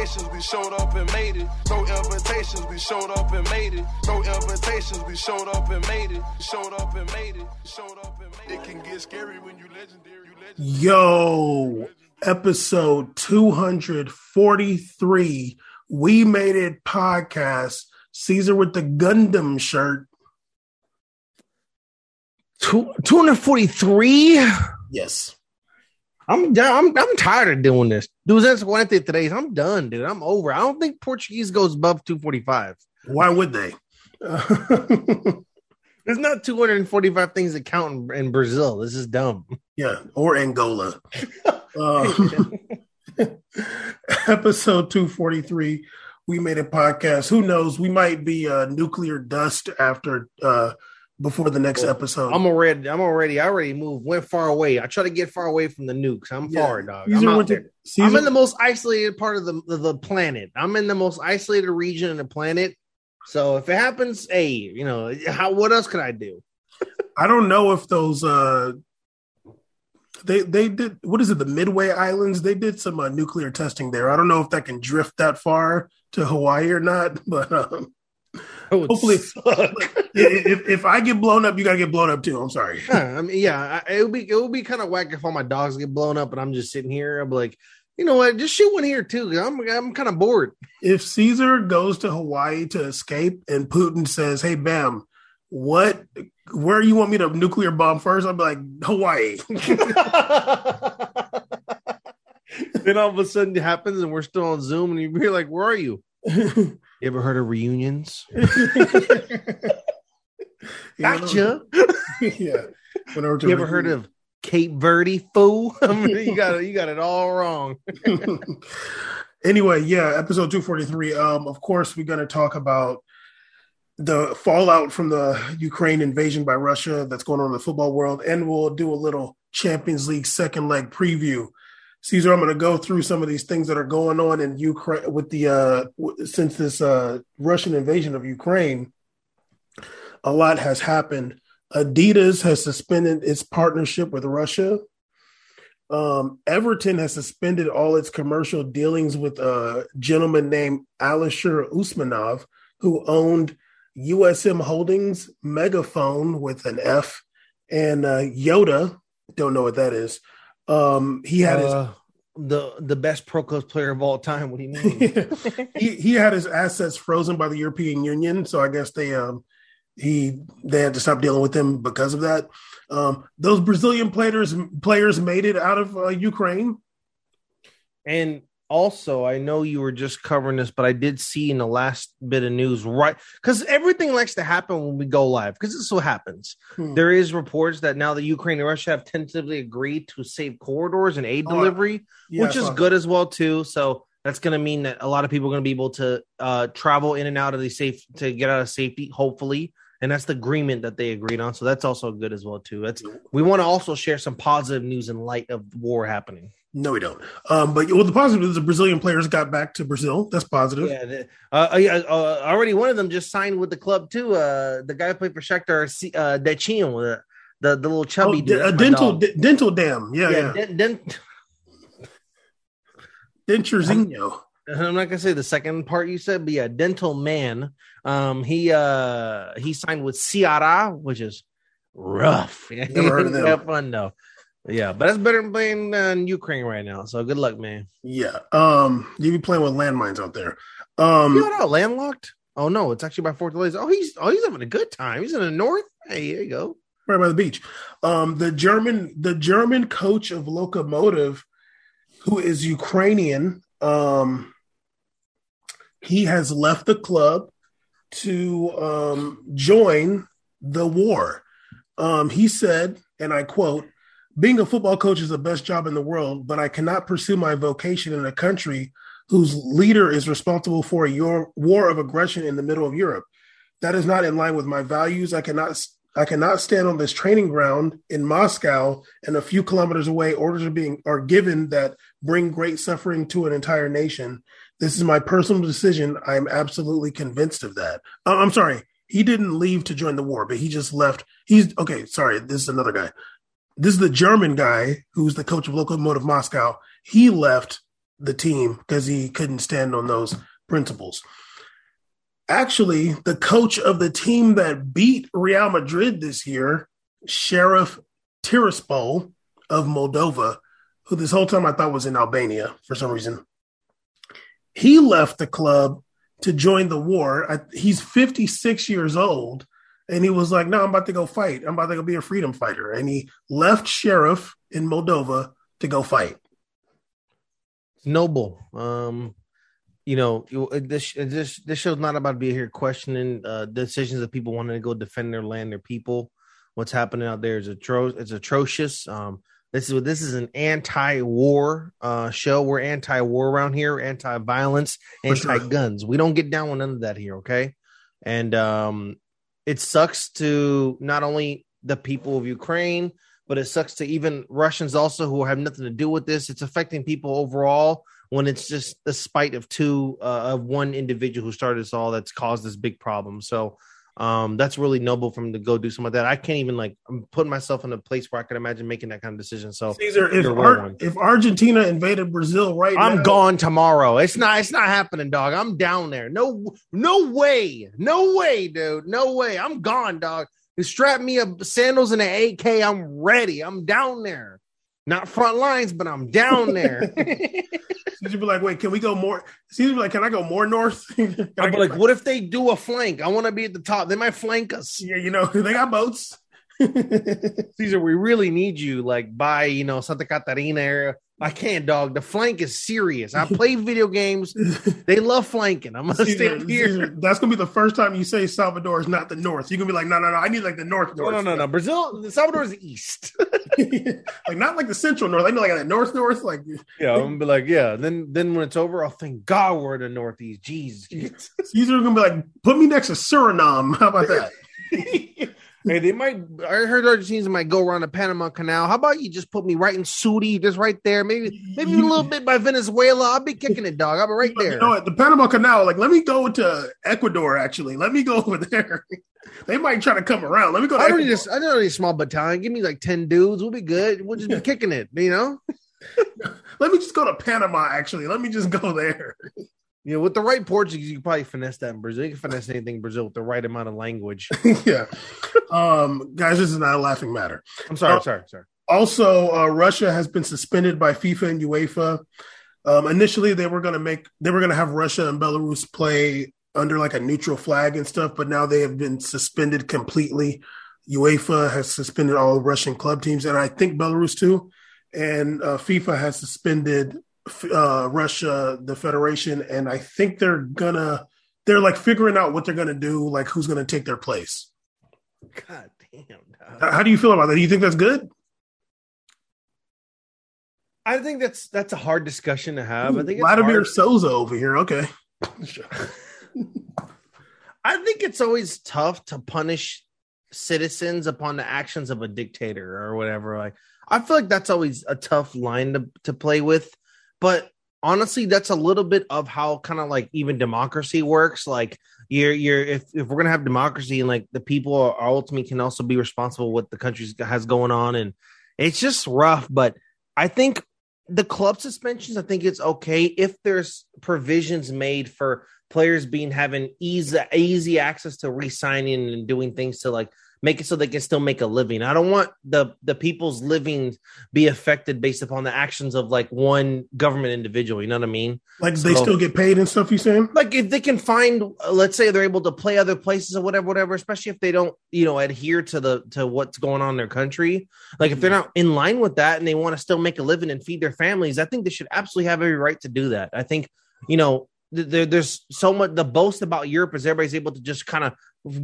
invitations, we showed up and made it. No invitations, we showed up and made it. No invitations, we showed up and made it. Showed up and made it. Showed up and made it. It can get scary when you legendary. You legendary. Yo, episode 243. We made it podcast. Caesar with the Gundam shirt. Two, 243? Yes. I'm. I'm, I'm tired of doing this. Dude, that's one thing today. I'm done, dude. I'm over. I don't think Portuguese goes above 245. Why would they? There's not 245 things that count in, in Brazil. This is dumb. yeah, or Angola. Um, episode 243. We made a podcast. Who knows? We might be uh, nuclear dust after uh, before the next episode. I'm already, I'm already, I already moved, went far away. I try to get far away from the nukes. I'm Yeah. far, dog. Caesar I'm, out there. Caesar- I'm in the most isolated part of the, the, the planet. I'm in the most isolated region of the planet. So if it happens, hey, you know, how what else could I do? I don't know if those uh they they did what is it the Midway Islands they did some uh, nuclear testing there. I don't know if that can drift that far to Hawaii or not, but um, Hopefully- suck. if if I get blown up, you gotta get blown up too. I'm sorry. Yeah, I mean, yeah, I, it would be it would be kind of whack if all my dogs get blown up and I'm just sitting here. I'm like, you know what? Just shoot one here too. I'm I'm kind of bored. If Caesar goes to Hawaii to escape and Putin says, "Hey, Bam, what? Where you want me to nuclear bomb first? I'm like Hawaii. then all of a sudden it happens and we're still on Zoom and you're like, where are you? You ever heard of reunions? Gotcha. yeah. Whenever You ever heard of Cape Verde, fool? I mean, you got it. You got it all wrong. anyway, yeah, episode 243. Um, of course, we're going to talk about the fallout from the Ukraine invasion by Russia that's going on in the football world, and we'll do a little Champions League second leg preview. Caesar, I'm going to go through some of these things that are going on in Ukraine with the uh, w- since this uh, Russian invasion of Ukraine. A lot has happened. Adidas has suspended its partnership with Russia. Um, Everton has suspended all its commercial dealings with a gentleman named Alisher Usmanov, who owned USM Holdings, Megaphone with an F, and uh, Yota. Don't know what that is. Um, he had his Uh, the the best pro clubs player of all time. What do you mean? he he had his assets frozen by the European Union, so I guess they um he they had to stop dealing with him because of that. Um, those Brazilian players players made it out of uh, Ukraine. And also, I know you were just covering this, but I did see in the last bit of news, right? Because everything likes to happen when we go live, because this is what happens. Hmm. There is reports that now the Ukraine and Russia have tentatively agreed to save corridors and aid Oh, delivery, Yeah, which is good as well too. So that's going to mean that a lot of people are going to be able to uh, travel in and out of the safe to get out of safety, hopefully. And that's the agreement that they agreed on. So that's also good as well too. That's we want to also share some positive news in light of war happening. No, we don't. Um, but well, the positive is the Brazilian players got back to Brazil. That's positive. Yeah, uh, uh, uh, already one of them just signed with the club too. Uh, the guy who played for Shakhtar, C- uh, Dentinho, the, the the little Oh, chubby dude. a dental d- dental dam. Yeah, yeah. yeah, Den- Den- Denturezinho. I'm not gonna say the second part you said, but yeah, dental man. Um, he uh he signed with Ceará, which is rough. Never heard of them. Have fun though. Yeah, but that's better than playing uh, in Ukraine right now. So good luck, man. Yeah. Um, you be playing with landmines out there. Um, you know? Landlocked? Oh no, it's actually by Fortaleza. Oh, he's oh he's having a good time. He's in the north. Hey, there you go. right by the beach. Um, the German, the German coach of Lokomotiv, who is Ukrainian, um, he has left the club to um, join the war. Um, he said, and I quote, being a football coach is the best job in the world, but I cannot pursue my vocation in a country whose leader is responsible for a your war of aggression in the middle of Europe. That is not in line with my values. I cannot I cannot stand on this training ground in Moscow and a few kilometers away. Orders are being are given that bring great suffering to an entire nation. This is my personal decision. I am absolutely convinced of that. Uh, I'm sorry. He didn't leave to join the war, but he just left. He's okay. Sorry, this is another guy. This is the German guy who's the coach of Lokomotiv Moscow. He left the team because he couldn't stand on those principles. Actually, the coach of the team that beat Real Madrid this year, Sheriff Tiraspol of Moldova, who this whole time I thought was in Albania for some reason, he left the club to join the war. He's 56 years old. And he was like, No, I'm about to go fight. I'm about to go be a freedom fighter. And he left Sheriff in Moldova to go fight. Noble. Um, you know, this this this show's not about to be here questioning uh, decisions of people wanting to go defend their land, their people. What's happening out there is atro- it's atrocious. Um, this is this is an anti-war uh, show. We're anti-war around here, anti-violence, anti-guns. Sure. We don't get down with none of that here, okay? And um, it sucks to not only the people of Ukraine, but it sucks to even Russians also who have nothing to do with this. It's affecting people overall when it's just the spite of two uh, of one individual who started this all that's caused this big problem. So um, that's really noble for him to go do something like that. I can't even like I'm putting myself in a place where I could imagine making that kind of decision. So Caesar, if Ar- if Argentina invaded Brazil right now, I'm now, gone tomorrow. It's not it's not happening, dog. I'm down there. No no way. No way, dude. No way. I'm gone, dog. You strap me up sandals and an AK. I'm ready. I'm down there. Not front lines, but I'm down there. She'd be like, wait, can we go more? She'd be like, can I go more north? I'd be like, what if they do a flank? I want to be at the top. They might flank us. Yeah, you know, they got boats. Caesar, we really need you like by, you know, Santa Catarina area I can't, dog. The flank is serious. I play video games. They love flanking. I'm gonna stand here. That's gonna be the first time you say Salvador is not the north. You're gonna be like, no, no, no. I need like the north. Oh, north. No, no, no, no. Brazil, Salvador is the east. like not like the central north. I know like the north, north. Like yeah, I'm gonna be like, yeah. Then then when it's over, I'll thank God we're in the northeast. Jesus. Caesar are gonna be like, put me next to Suriname. How about that? Hey, they might. I heard Argentinians might go around the Panama Canal. How about you just put me right in Sudi, just right there? Maybe, maybe a little bit by Venezuela. I'll be kicking it, dog. I'll be right there. You know what? The Panama Canal. Like, let me go to Ecuador. Actually, let me go over there. they might try to come around. Let me go. I don't need a, I don't need a small battalion. Give me like ten dudes. We'll be good. We'll just be kicking it. You know. let me just go to Panama. Actually, let me just go there. You know, with the right Portuguese, you can probably finesse that in Brazil. You can finesse anything in Brazil with the right amount of language. yeah. Um, guys, this is not a laughing matter. I'm sorry, uh, sorry, sorry. Also, uh, Russia has been suspended by FIFA and UEFA. Um, initially, they were going to make they were going to have Russia and Belarus play under like a neutral flag and stuff, but now they have been suspended completely. UEFA has suspended all Russian club teams, and I think Belarus too. And uh, FIFA has suspended uh, Russia, the Federation, and I think they're gonna they're like figuring out what they're gonna do, like who's gonna take their place. God damn. Dog. How do you feel about that? Do you think that's good? I think that's that's a hard discussion to have. Ooh, I think Vladimir Souza over here. Okay. I think it's always tough to punish citizens upon the actions of a dictator or whatever. Like I feel like that's always a tough line to, to play with but honestly, that's a little bit of how kind of like even democracy works. Like you're you're if, if we're gonna have democracy and like the people are ultimately can also be responsible what the country has going on, and it's just rough. But I think the club suspensions, I think it's okay if there's provisions made for players being having easy easy access to re-signing and doing things to like make it so they can still make a living. I don't want the the people's living be affected based upon the actions of like one government individual. You know what I mean? Like they still get paid and stuff. You saying? Like if they can find, let's say they're able to play other places or whatever, whatever. Especially if they don't, you know, adhere to the to what's going on in their country. Like if they're not in line with that and they want to still make a living and feed their families, I think they should absolutely have every right to do that. I think you know there, there's so much the boast about Europe is everybody's able to just kind of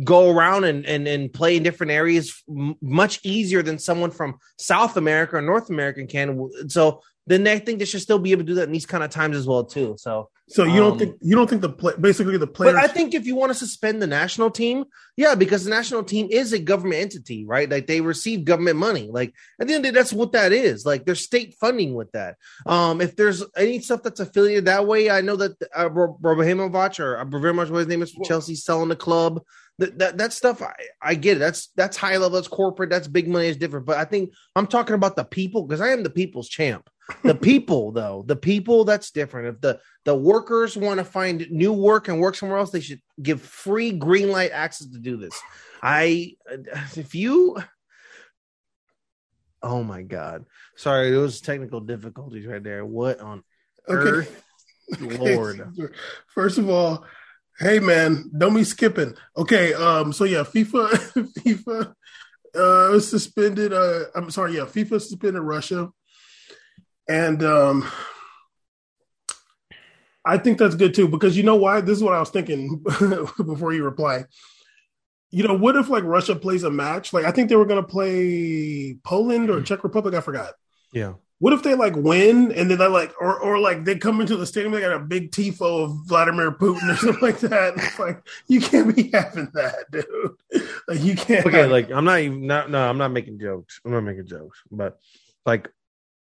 go around and, and, and play in different areas much easier than someone from South America or North America can. So then I think they should still be able to do that in these kind of times as well too. So so you don't um, think you don't think the play basically the players? But I think if you want to suspend the national team, yeah, because the national team is a government entity, right? Like they receive government money. Like at the end of the day, that's what that is. Like there's state funding with that. Um, if there's any stuff that's affiliated that way, I know that uh, Abramovich or Abramovich, what his name is, from Chelsea, selling the club that, that that stuff I, I get it. That's that's high level, that's corporate, that's big money, is different. But I think I'm talking about the people because I am the people's champ. The people, though, the people that's different. If the the workers want to find new work and work somewhere else, they should give free green light access to do this. I, if you, oh my god, sorry, those technical difficulties right there. What on Okay. earth, Lord? First of all, hey man, don't be skipping. Okay, um, so yeah, FIFA, FIFA, uh, suspended. Uh, I'm sorry, yeah, FIFA suspended Russia, and um, I think that's good too because you know why? This is what I was thinking before you reply. You know, what if like Russia plays a match? Like I think they were going to play Poland or Czech Republic. I forgot. Yeah. What if they like win and then they like or or like they come into the stadium they got a big tifo of Vladimir Putin or something like that? It's like you can't be having that, dude. Like you can't. okay like i'm not even not no i'm not making jokes i'm not making jokes but like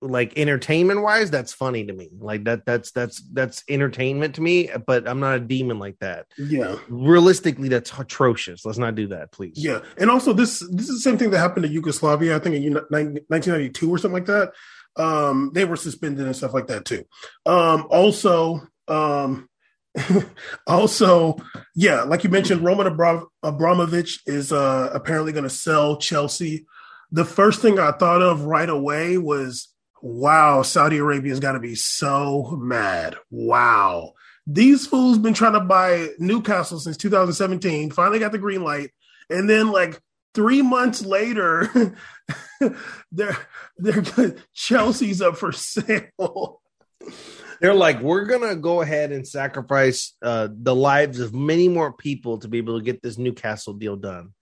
like entertainment wise that's funny to me like that that's that's that's entertainment to me but i'm not a demon like that yeah, realistically that's atrocious let's not do that please yeah, and also this this is the same thing that happened to Yugoslavia. I think in 1992 or something like that. Um, they were suspended and stuff like that too. Um, also, um, also, yeah, like you mentioned, Roman Abra- Abramovich is uh, apparently going to sell Chelsea. The first thing I thought of right away was, wow, Saudi Arabia's got to be so mad. Wow. These fools been trying to buy Newcastle since 2017, finally got the green light. And then like three months later, they're they're. Chelsea's up for sale. they're like we're gonna go ahead and sacrifice uh the lives of many more people to be able to get this newcastle deal done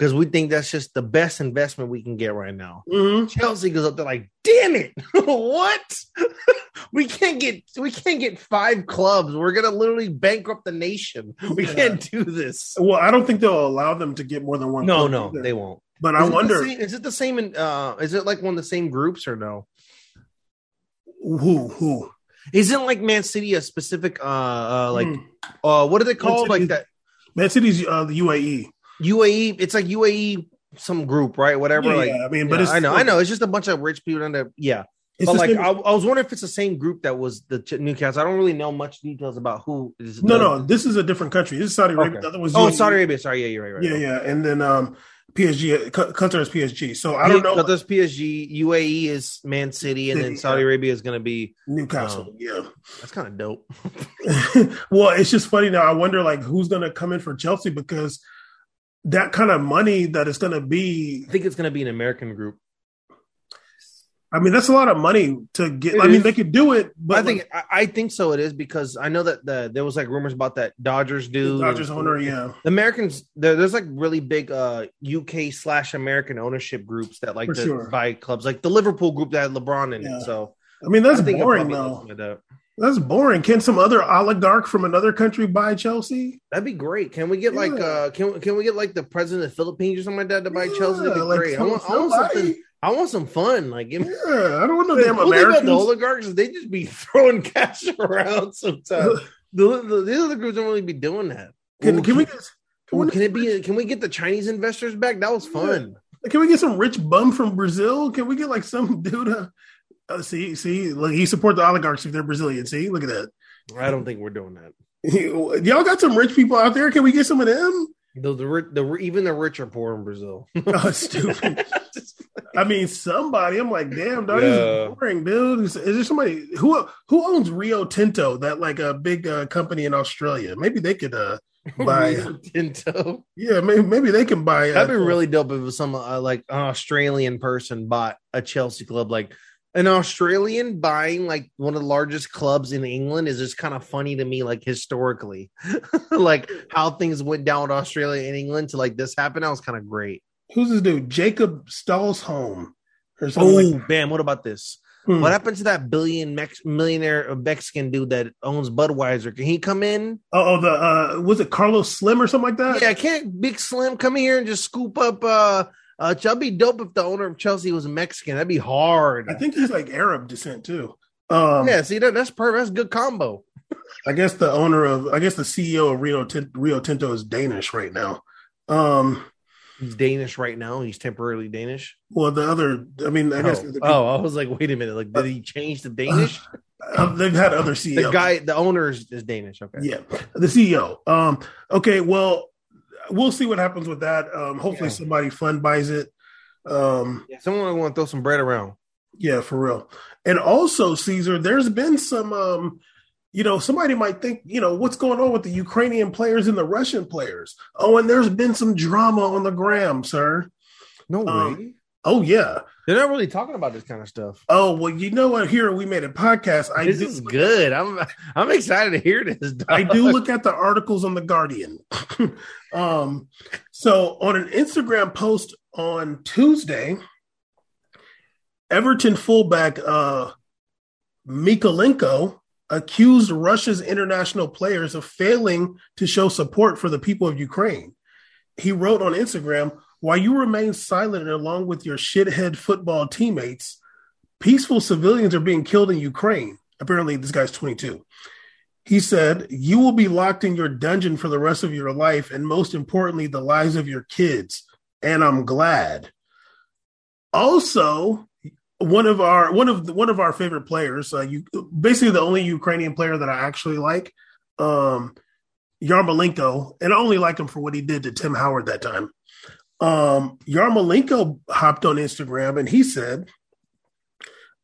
because we think that's just the best investment we can get right now Mhm. Chelsea goes up there like, damn it, what? we can't get we can't get five clubs. We're gonna literally bankrupt the nation. We Yeah. can't do this. Well, I don't think they'll allow them to get more than one. No, club no, either. they won't. But Is I wonder same- is it the same in uh is it like one of the same groups or no? who who Isn't like Man City a specific uh uh like Hmm. uh what are they called? Like that Man City's uh, the UAE. UAE, it's like UAE some group, right? Whatever. Yeah, like yeah, I mean, but yeah, it's I know, I know. It's just a bunch of rich people under yeah. But like I, I was wondering if it's the same group that was the Ch- Newcastle. I don't really know much details about who is no, the- no. This is a different country. This is Saudi Arabia. Okay. The other was Oh, UAE. Saudi Arabia. Sorry, yeah, you're right. right Yeah, yeah, and then um, PSG, Q- Qatar is PSG. So I don't know Qatar's PSG, UAE is Man City, and then Saudi. Arabia is going to be. Newcastle. Oh. Yeah. That's kind of dope. well, it's just funny now. I wonder like who's going to come in for Chelsea because that kind of money that it's going to be. I think it's going to be an American group. I mean, that's a lot of money to get. It I mean, is. they could do it, but I think I, I think so. It is because I know that the there was like rumors about that Dodgers the Dodgers owner, yeah, The Americans, there's like really big uh UK slash American ownership groups that like to sure. buy clubs, like the Liverpool group that had LeBron in Yeah. it. So I mean, that's I boring though. that. That's boring. Can some other oligarch from another country buy Chelsea? That'd be great. Can we get like uh can can we get like the president of the Philippines or something like that to buy Chelsea? That'd be like great. I want, I want something. I want some fun. Like give me Yeah, I don't want no the damn about the Americans. oligarchs they just be throwing cash around sometimes. the, the, the other groups don't really be doing that. Can, Ooh, can we get ooh, can, can it be? Can we get the Chinese investors back? That was fun. can we get some rich bum from Brazil? Can we get like some dude? Uh, uh, see, see, look, he support the oligarchs if they're Brazilian. See, look at that. I don't think we're doing that. Y'all got some rich people out there. Can we get some of them? The, the, the even the rich are poor in Brazil. Oh, stupid. I mean, somebody. I'm like, damn, dog, Yeah. boring, dude. Is, is there somebody who who owns Rio Tinto? That like a big uh, company in Australia. Maybe they could uh buy. Rio Tinto. yeah, maybe maybe they can buy. Uh, That'd be really dope if some uh, like an Australian person bought a Chelsea club. Like an Australian buying like one of the largest clubs in England is just kind of funny to me, like historically, like how things went down with Australia and England to like this happen. That was kind of great. Who's this dude? Jacob Stausholm or something. Oh, like bam! What about this? Hmm. What happened to that billion Mex- millionaire Mexican dude that owns Budweiser? Can he come in? Oh, oh, the uh, was it Carlos Slim or something like that? Yeah, can't Big Slim come here and just scoop up? uh uh That'd be dope if the owner of Chelsea was a Mexican. That'd be hard. I think he's like Arab descent too. Um, yeah, see that that's perfect. That's a good combo. I guess the owner of, I guess the CEO of Rio Tinto, Rio Tinto is Danish right now. Um, He's Danish right now. He's temporarily Danish. Well, the other, I mean, I oh. guess. oh, I was like, wait a minute. Like, did he change to Danish? Uh, they've had other CEOs. The guy, the owner is, is Danish. Okay. Yeah, the CEO. Um, okay, well, we'll see what happens with that. Um, hopefully, Yeah. somebody fun buys it. Um, Yeah, someone want to throw some bread around. yeah, for real. And also, Caesar, there's been some. Um, you know, somebody might think, you know, what's going on with the Ukrainian players and the Russian players? Oh, and there's been some drama on the gram, sir. No Um, way. Oh yeah. They're not really talking about this kind of stuff. Oh well, you know what? Here we made a podcast. I this do, is good. I'm I'm excited to hear this. dog. I do look at the articles on the Guardian. um, so on an Instagram post on Tuesday, Everton fullback uh, Mykolenko accused Russia's international players of failing to show support for the people of Ukraine. He wrote on Instagram, "While you remain silent along with your shithead football teammates, peaceful civilians are being killed in Ukraine." Apparently, this guy's 22. He said, You will be locked in your dungeon for the rest of your life, and most importantly, the lives of your kids. And I'm glad. Also, one of our one of the, one of our favorite players, uh, you basically the only Ukrainian player that I actually like, um, Yarmolenko, and I only like him for what he did to Tim Howard that time. Um, Yarmolenko hopped on Instagram and he said,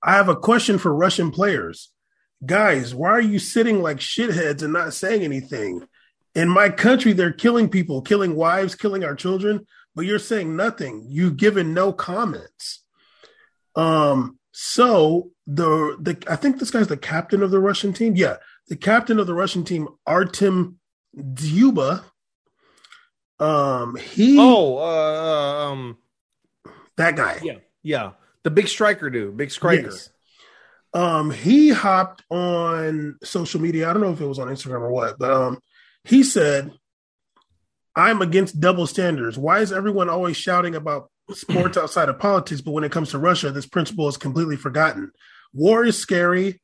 "I have a question for Russian players." guys, why are you sitting like shitheads and not saying anything? In my country, they're killing people, killing wives, killing our children, but you're saying nothing. You've given no comments. Um, so the the I think this guy's the captain of the Russian team. Yeah, the captain of the Russian team, Artem Dzyuba. Um, he Oh, uh, um, that guy. yeah, yeah, the big striker dude, big striker. Yes. Um, he hopped on social media. I don't know if it was on Instagram or what, but um, he said, "I'm against double standards. Why is everyone always shouting about sports outside of politics, but when it comes to Russia, this principle is completely forgotten? War is scary.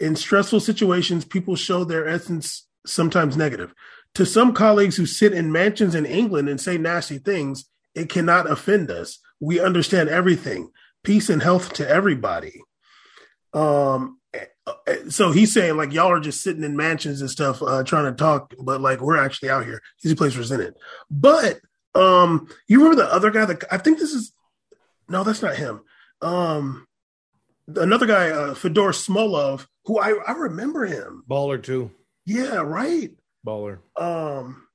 In stressful situations, people show their essence sometimes negative. To some colleagues who sit in mansions in England and say nasty things, it cannot offend us. We understand everything. Peace and health to everybody." Um, so he's saying like y'all are just sitting in mansions and stuff, uh, trying to talk, but like we're actually out here. He plays for Zenit. But um, you remember the other guy that I think this is no, that's not him. Um, another guy, uh, Fedor Smolov, who I I remember him. Baller too, Yeah, right. Baller. Um,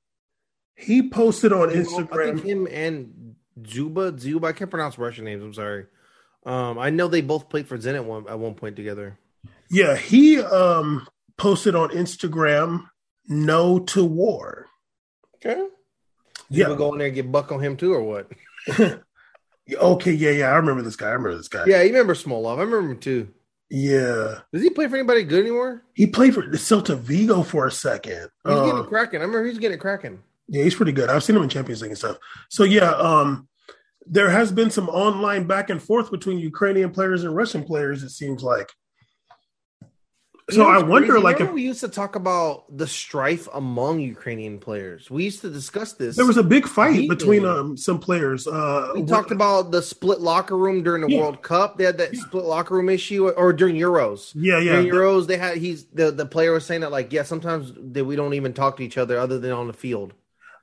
he posted on I think Instagram. him and Zuba, Zuba. I can't pronounce Russian names. I'm sorry. Um, I know they both played for Zenit one at one point together. Yeah, he um posted on Instagram, "No to war." Okay. Yeah. Yeah, go in there and get buck on him too, or what? Okay, yeah, yeah, I remember this guy. I remember this guy. Yeah, you remember Smolov? I remember him too. Yeah. Does he play for anybody good anymore? He played for the Celta Vigo for a second. He's Uh, getting cracking. I remember he's getting cracking. yeah, he's pretty good. I've seen him in Champions League and stuff. So yeah, um, there has been some online back and forth between Ukrainian players and Russian players. It seems like. So You know I wonder, crazy? like, Remember if we used to talk about the strife among Ukrainian players. We used to discuss this. there was a big fight between um some players. Uh, we talked about the split locker room during the Yeah. World Cup. They had that Yeah. split locker room issue, or during Euros. Yeah, yeah. During Euros, they had he's the the player was saying that like yeah, sometimes that we don't even talk to each other other than on the field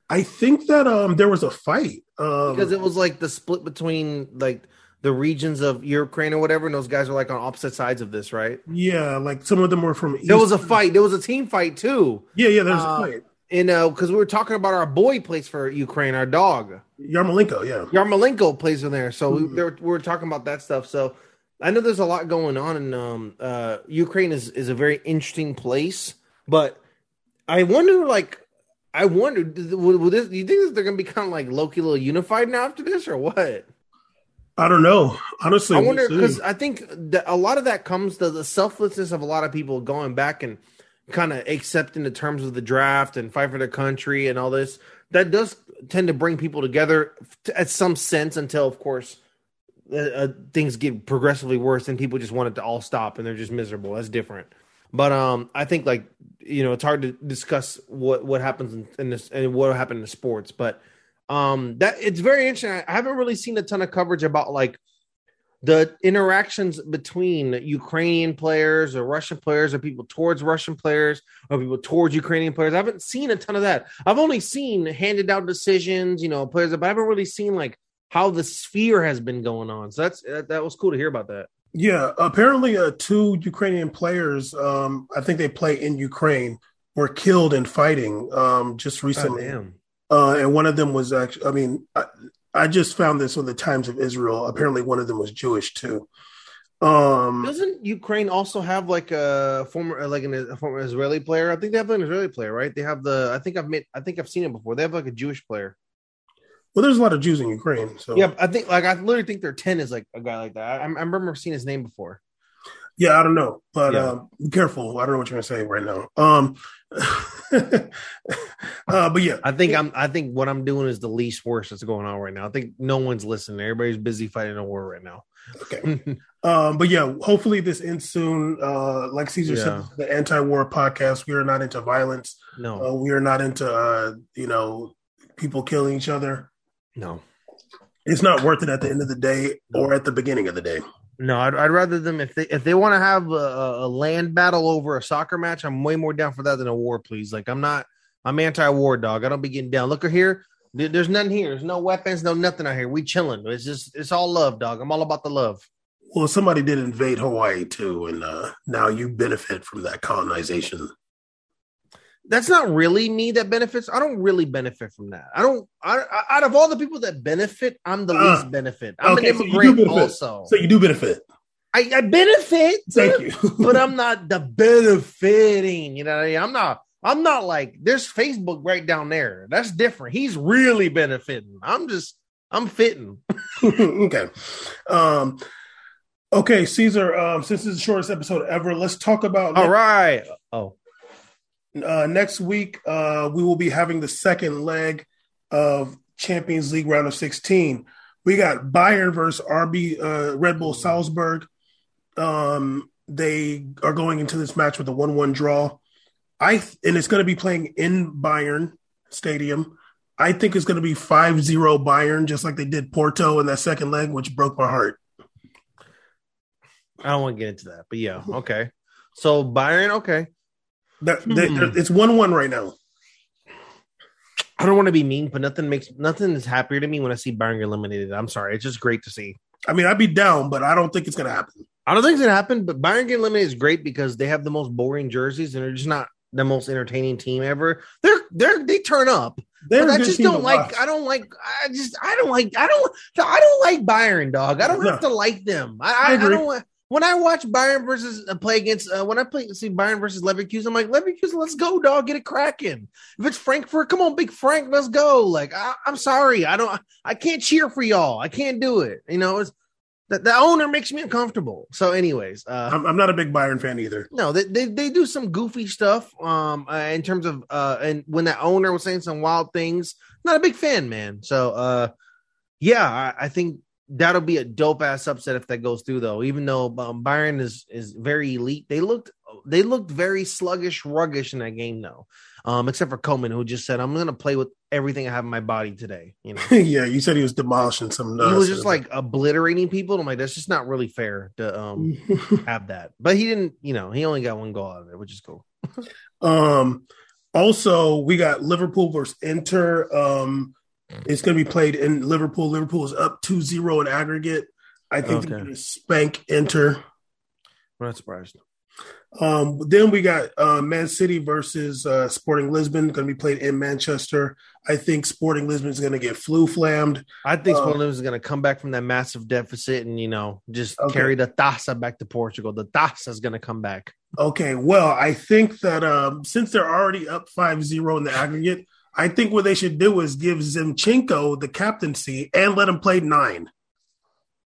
I think that um there was a fight. Um, because it was like the split between like the regions of Ukraine or whatever, and those guys are like on opposite sides of this, right? yeah, like some of them were from. There was a fight. There was a team fight too. Yeah, yeah. There's Uh, a fight. You know, because we were talking about our boy plays for Ukraine, our dog. Yarmolenko. Yeah. Yarmolenko plays in there, so we, Mhm. they were, we were talking about that stuff. So I know there's a lot going on, and um, uh, Ukraine is is a very interesting place. But I wonder, like, I wonder, would, would this, do you think they're going to be kind of like Loki, little unified now after this, or what? I don't know. Honestly, I wonder because I think that a lot of that comes to the selflessness of a lot of people going back and kind of accepting the terms of the draft and fight for their country and all this. That does tend to bring people together at some sense until, of course, uh, uh, things get progressively worse and people just want it to all stop and they're just miserable. That's different. But um, I think like you know it's hard to discuss what what happens in, in this and what happened in sports, but Um, that it's very interesting. I haven't really seen a ton of coverage about like the interactions between Ukrainian players or Russian players or people towards Russian players or people towards Ukrainian players. I haven't seen a ton of that. I've only seen handed out decisions, you know, players, but I haven't really seen like how the sphere has been going on. So that's that, that was cool to hear about that. Yeah, apparently, uh, two Ukrainian players, um, I think they play in Ukraine, were killed in fighting um, just recently. Uh, and one of them was actually, I mean, I, I just found this on the Times of Israel. Apparently, one of them was Jewish too. Um, Doesn't Ukraine also have like a former, like an, a former Israeli player? I think they have an Israeli player, right? They have the. I think I've made. I think I've seen it before. They have like a Jewish player. Well, there's a lot of Jews in Ukraine. So yeah, I think like I literally think their ten is like a guy like that. I, I remember seeing his name before. Yeah, I don't know, but yeah. uh, be careful. I don't know what you're gonna say right now. Um, uh, but yeah, I think I'm. I think what I'm doing is the least worst that's going on right now. I think no one's listening. Everybody's busy fighting a war right now. Okay. um, but yeah, hopefully this ends soon. Uh, like Caesar yeah. said, the anti-war podcast. We are not into violence. No, uh, we are not into uh, you know people killing each other. No, it's not worth it at the end of the day or at the beginning of the day. No, I'd, I'd rather them if they if they want to have a, a, land battle over a soccer match. I'm way more down for that than a war. Please, like I'm not. I'm anti-war, dog. I don't be getting down. Look here. There's nothing here. There's no weapons, no nothing out here. We chilling. It's just it's all love, dog. I'm all about the love. Well, somebody did invade Hawaii too, and uh, now you benefit from that colonization that's not really me that benefits. I don't really benefit from that. I don't. I, I, out of all the people that benefit, I'm the uh, least benefit. I'm okay, an immigrant so also. So you do benefit. I, I benefit. Thank you, but I'm not the benefiting. You know, what I mean? I'm not. I'm not like there's Facebook right down there. That's different. He's really benefiting. I'm just. I'm fitting. okay. Um. Okay, Caesar. Um. Since this is the shortest episode ever, let's talk about. All right. Oh. Uh, next week, uh, we will be having the second leg of Champions League round of 16. We got Bayern versus RB uh, Red Bull Salzburg. Um, they are going into this match with a 1 1 draw. I th- and it's going to be playing in Bayern Stadium. I think it's going to be 5 0 Bayern, just like they did Porto in that second leg, which broke my heart. I don't want to get into that, but yeah, okay. So Bayern, okay. That, hmm. it's one one right now. I don't want to be mean, but nothing makes nothing is happier to me when I see Bayern eliminated. I'm sorry, it's just great to see. I mean, I'd be down, but I don't think it's going to happen. I don't think it's going to happen, but Bayern get eliminated is great because they have the most boring jerseys and they're just not the most entertaining team ever. They're they're they turn up. They're I just don't like. Watch. I don't like. I just. I don't like. I don't. I don't like Bayern, dog. I don't no. have to like them. I, I, I, I don't when I watch Bayern versus uh, play against uh, when I play see Bayern versus Leverkusen, I'm like Leverkusen, let's go, dog, get it cracking. If it's Frankfurt, come on, big Frank, let's go. Like I, am sorry, I don't, I can't cheer for y'all. I can't do it. You know, it's the, the owner makes me uncomfortable. So, anyways, uh, I'm, I'm, not a big Bayern fan either. No, they they, they do some goofy stuff. Um, uh, in terms of uh, and when that owner was saying some wild things, not a big fan, man. So, uh, yeah, I, I think that'll be a dope ass upset if that goes through though. Even though um, Bayern is is very elite they looked they looked very sluggish ruggish in that game though. Um except for Coman who just said I'm going to play with everything I have in my body today you know? Yeah you said he was demolishing some he was just like obliterating people I'm like that's just not really fair to um have that. But he didn't you know he only got one goal out of it which is cool. Um also we got Liverpool versus Inter. Um it's going to be played in Liverpool. Liverpool is up 2-0 in aggregate. I think okay. they're going to spank Inter. I'm not surprised. Um, then we got uh, Man City versus uh, Sporting Lisbon, going to be played in Manchester. I think Sporting Lisbon is going to get flu flammed. I think um, Sporting Lisbon is going to come back from that massive deficit and you know just okay. carry the Taça back to Portugal. The Taça is going to come back. Okay, well, I think that um, since they're already up 5-0 in the aggregate, I think what they should do is give Zinchenko the captaincy and let him play nine.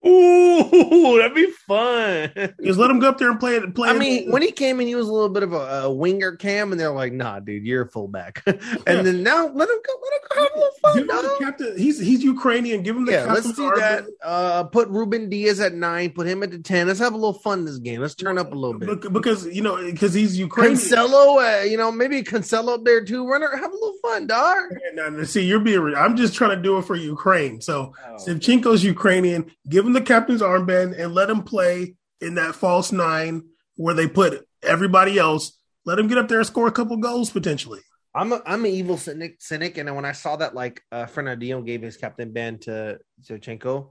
Ooh, that'd be fun. Just let him go up there and play it. Play I mean, when he came in, he was a little bit of a, a winger cam, and they're like, "Nah, dude, you're a fullback." and yeah. then now let him go. Let him go have a little fun. Dog. Captain, he's he's Ukrainian. Give him the yeah. Let's do that. Uh, put Ruben Dias at nine. Put him at the ten. Let's have a little fun this game. Let's turn up a little bit because you know because he's Ukrainian. Cancelo, uh, you know maybe Cancelo up there too. Runner, have a little fun, dog. And no, see, you're being. re- I'm just trying to do it for Ukraine. So Oh. Shevchenko's Ukrainian. Give him the captain's armband and let him play in that false nine where they put everybody else. Let him get up there and score a couple goals potentially. I'm a, I'm an evil cynic, cynic, and when I saw that, like uh, Fernandinho gave his captain band to Shevchenko,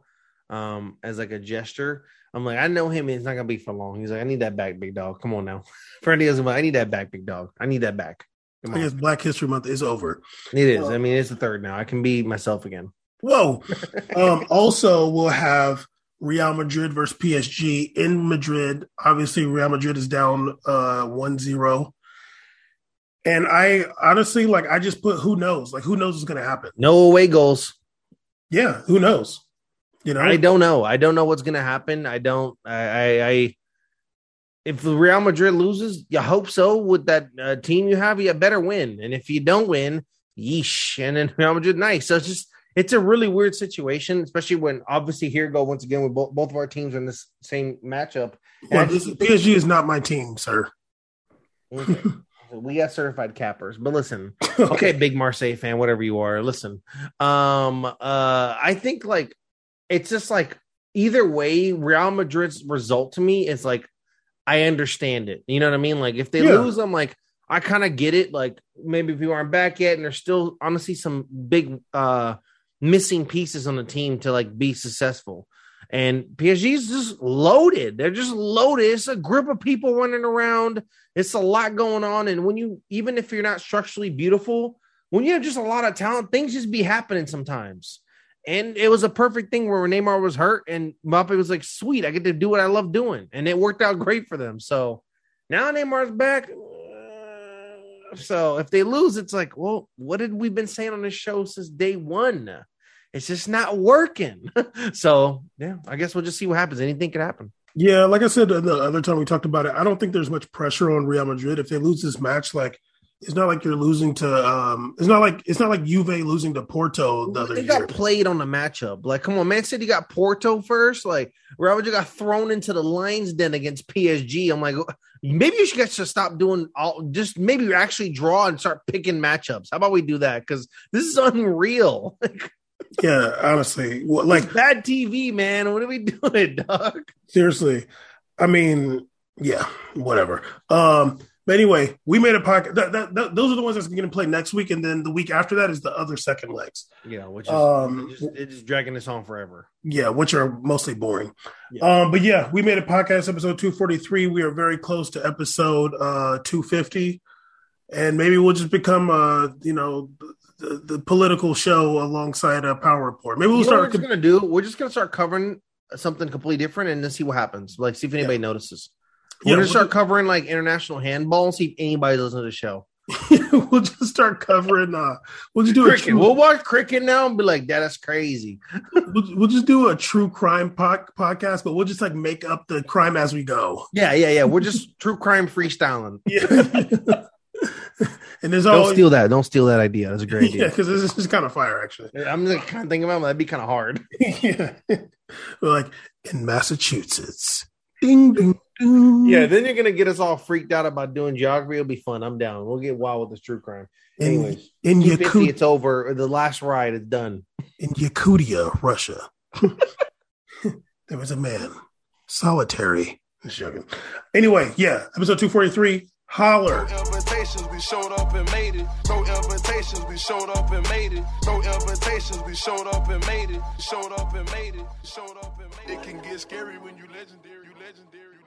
um, as like a gesture, I'm like, I know him. It's not gonna be for long. He's like, I need that back, big dog. Come on now, Fernandinho's like, I need that back, big dog. I need that back. I guess Black History Month is over. It is. I mean, it's the third now. I can be myself again. Whoa. um, also, we'll have Real Madrid versus PSG in Madrid. Obviously, Real Madrid is down uh 1-0. And I honestly like I just put who knows? Like who knows what's gonna happen? No away goals. Yeah, who knows? You know, I don't know. I don't know what's gonna happen. I don't. I. I, I if Real Madrid loses, you hope so. With that uh, team you have, you better win. And if you don't win, yeesh. And then Real Madrid, nice. So it's just it's a really weird situation, especially when obviously here go once again with both both of our teams in this same matchup. Well, this, PSG is not my team, sir. Okay. we got certified cappers, but listen, okay, big Marseille fan, whatever you are, listen. Um, uh, I think like it's just like either way, Real Madrid's result to me is like I understand it. You know what I mean? Like if they Yeah. lose, I'm like I kind of get it. Like maybe people aren't back yet, and there's still honestly some big uh missing pieces on the team to like be successful. And PSG's just loaded. They're just loaded. It's a group of people running around. It's a lot going on. And when you, even if you're not structurally beautiful, when you have just a lot of talent, things just be happening sometimes. And it was a perfect thing where Neymar was hurt and Mbappe was like, sweet, I get to do what I love doing. And it worked out great for them. So now Neymar's back. So if they lose, it's like, well, what did we been saying on this show since day one? It's just not working. so yeah, I guess we'll just see what happens. Anything could happen. Yeah, like I said the other time we talked about it, I don't think there's much pressure on Real Madrid. If they lose this match, like it's not like you're losing to um it's not like it's not like Juve losing to Porto the other They year. got played on the matchup. Like, come on, Man City got Porto first. Like, Real Madrid got thrown into the Lions Den against PSG. I'm like, maybe you should get to stop doing all. Just maybe you actually draw and start picking matchups. How about we do that? Because this is unreal. Yeah, honestly. Like Bad TV, man. What are we doing, dog? seriously. I mean, yeah, whatever. Um but anyway, we made a podcast. That, that, that, those are the ones that's going to play next week, and then the week after that is the other second legs. Yeah, which is Um, it's just, it's just dragging this on forever. Yeah, which are mostly boring. Yeah. Um, but yeah, we made a podcast episode 243. We are very close to episode uh 250. And maybe we'll just become uh, you know, the, the political show alongside a power report. Maybe we'll You know what we're start just gonna do? We're just gonna start covering something completely different and then see what happens. Like, see if anybody notices. We're Yeah, gonna start covering like international handball and see if anybody listens to the show. we'll just start covering uh we'll just do a Cricket. true, We'll watch cricket now and be like, "That is crazy." we'll, we'll just do a true crime po- podcast, but we'll just like make up the crime as we go. Yeah, yeah, yeah. We're just true crime freestyling. Yeah. and there's always Don't always steal that. Don't steal that idea. That's a great idea. yeah, because this is kind of fire actually. I'm kind of thinking about it. That'd be kind of hard. yeah. We're like in Massachusetts. Ding ding. Yeah, mm-hmm. then you're gonna get us all freaked out about doing geography. It'll be fun. I'm down. We'll get wild with this true crime. In, Anyways, in, 250, Yakut- it's over. The last ride is done. in Yakutia, Russia. there was a man, solitary. Just joking. Anyway, yeah, episode 243. Holler. No invitations, we showed up and made it. No invitations, we showed up and made it. No invitations, we showed up and made it. Showed up and made it. Showed up and made it. It can get scary when you legendary. You legendary.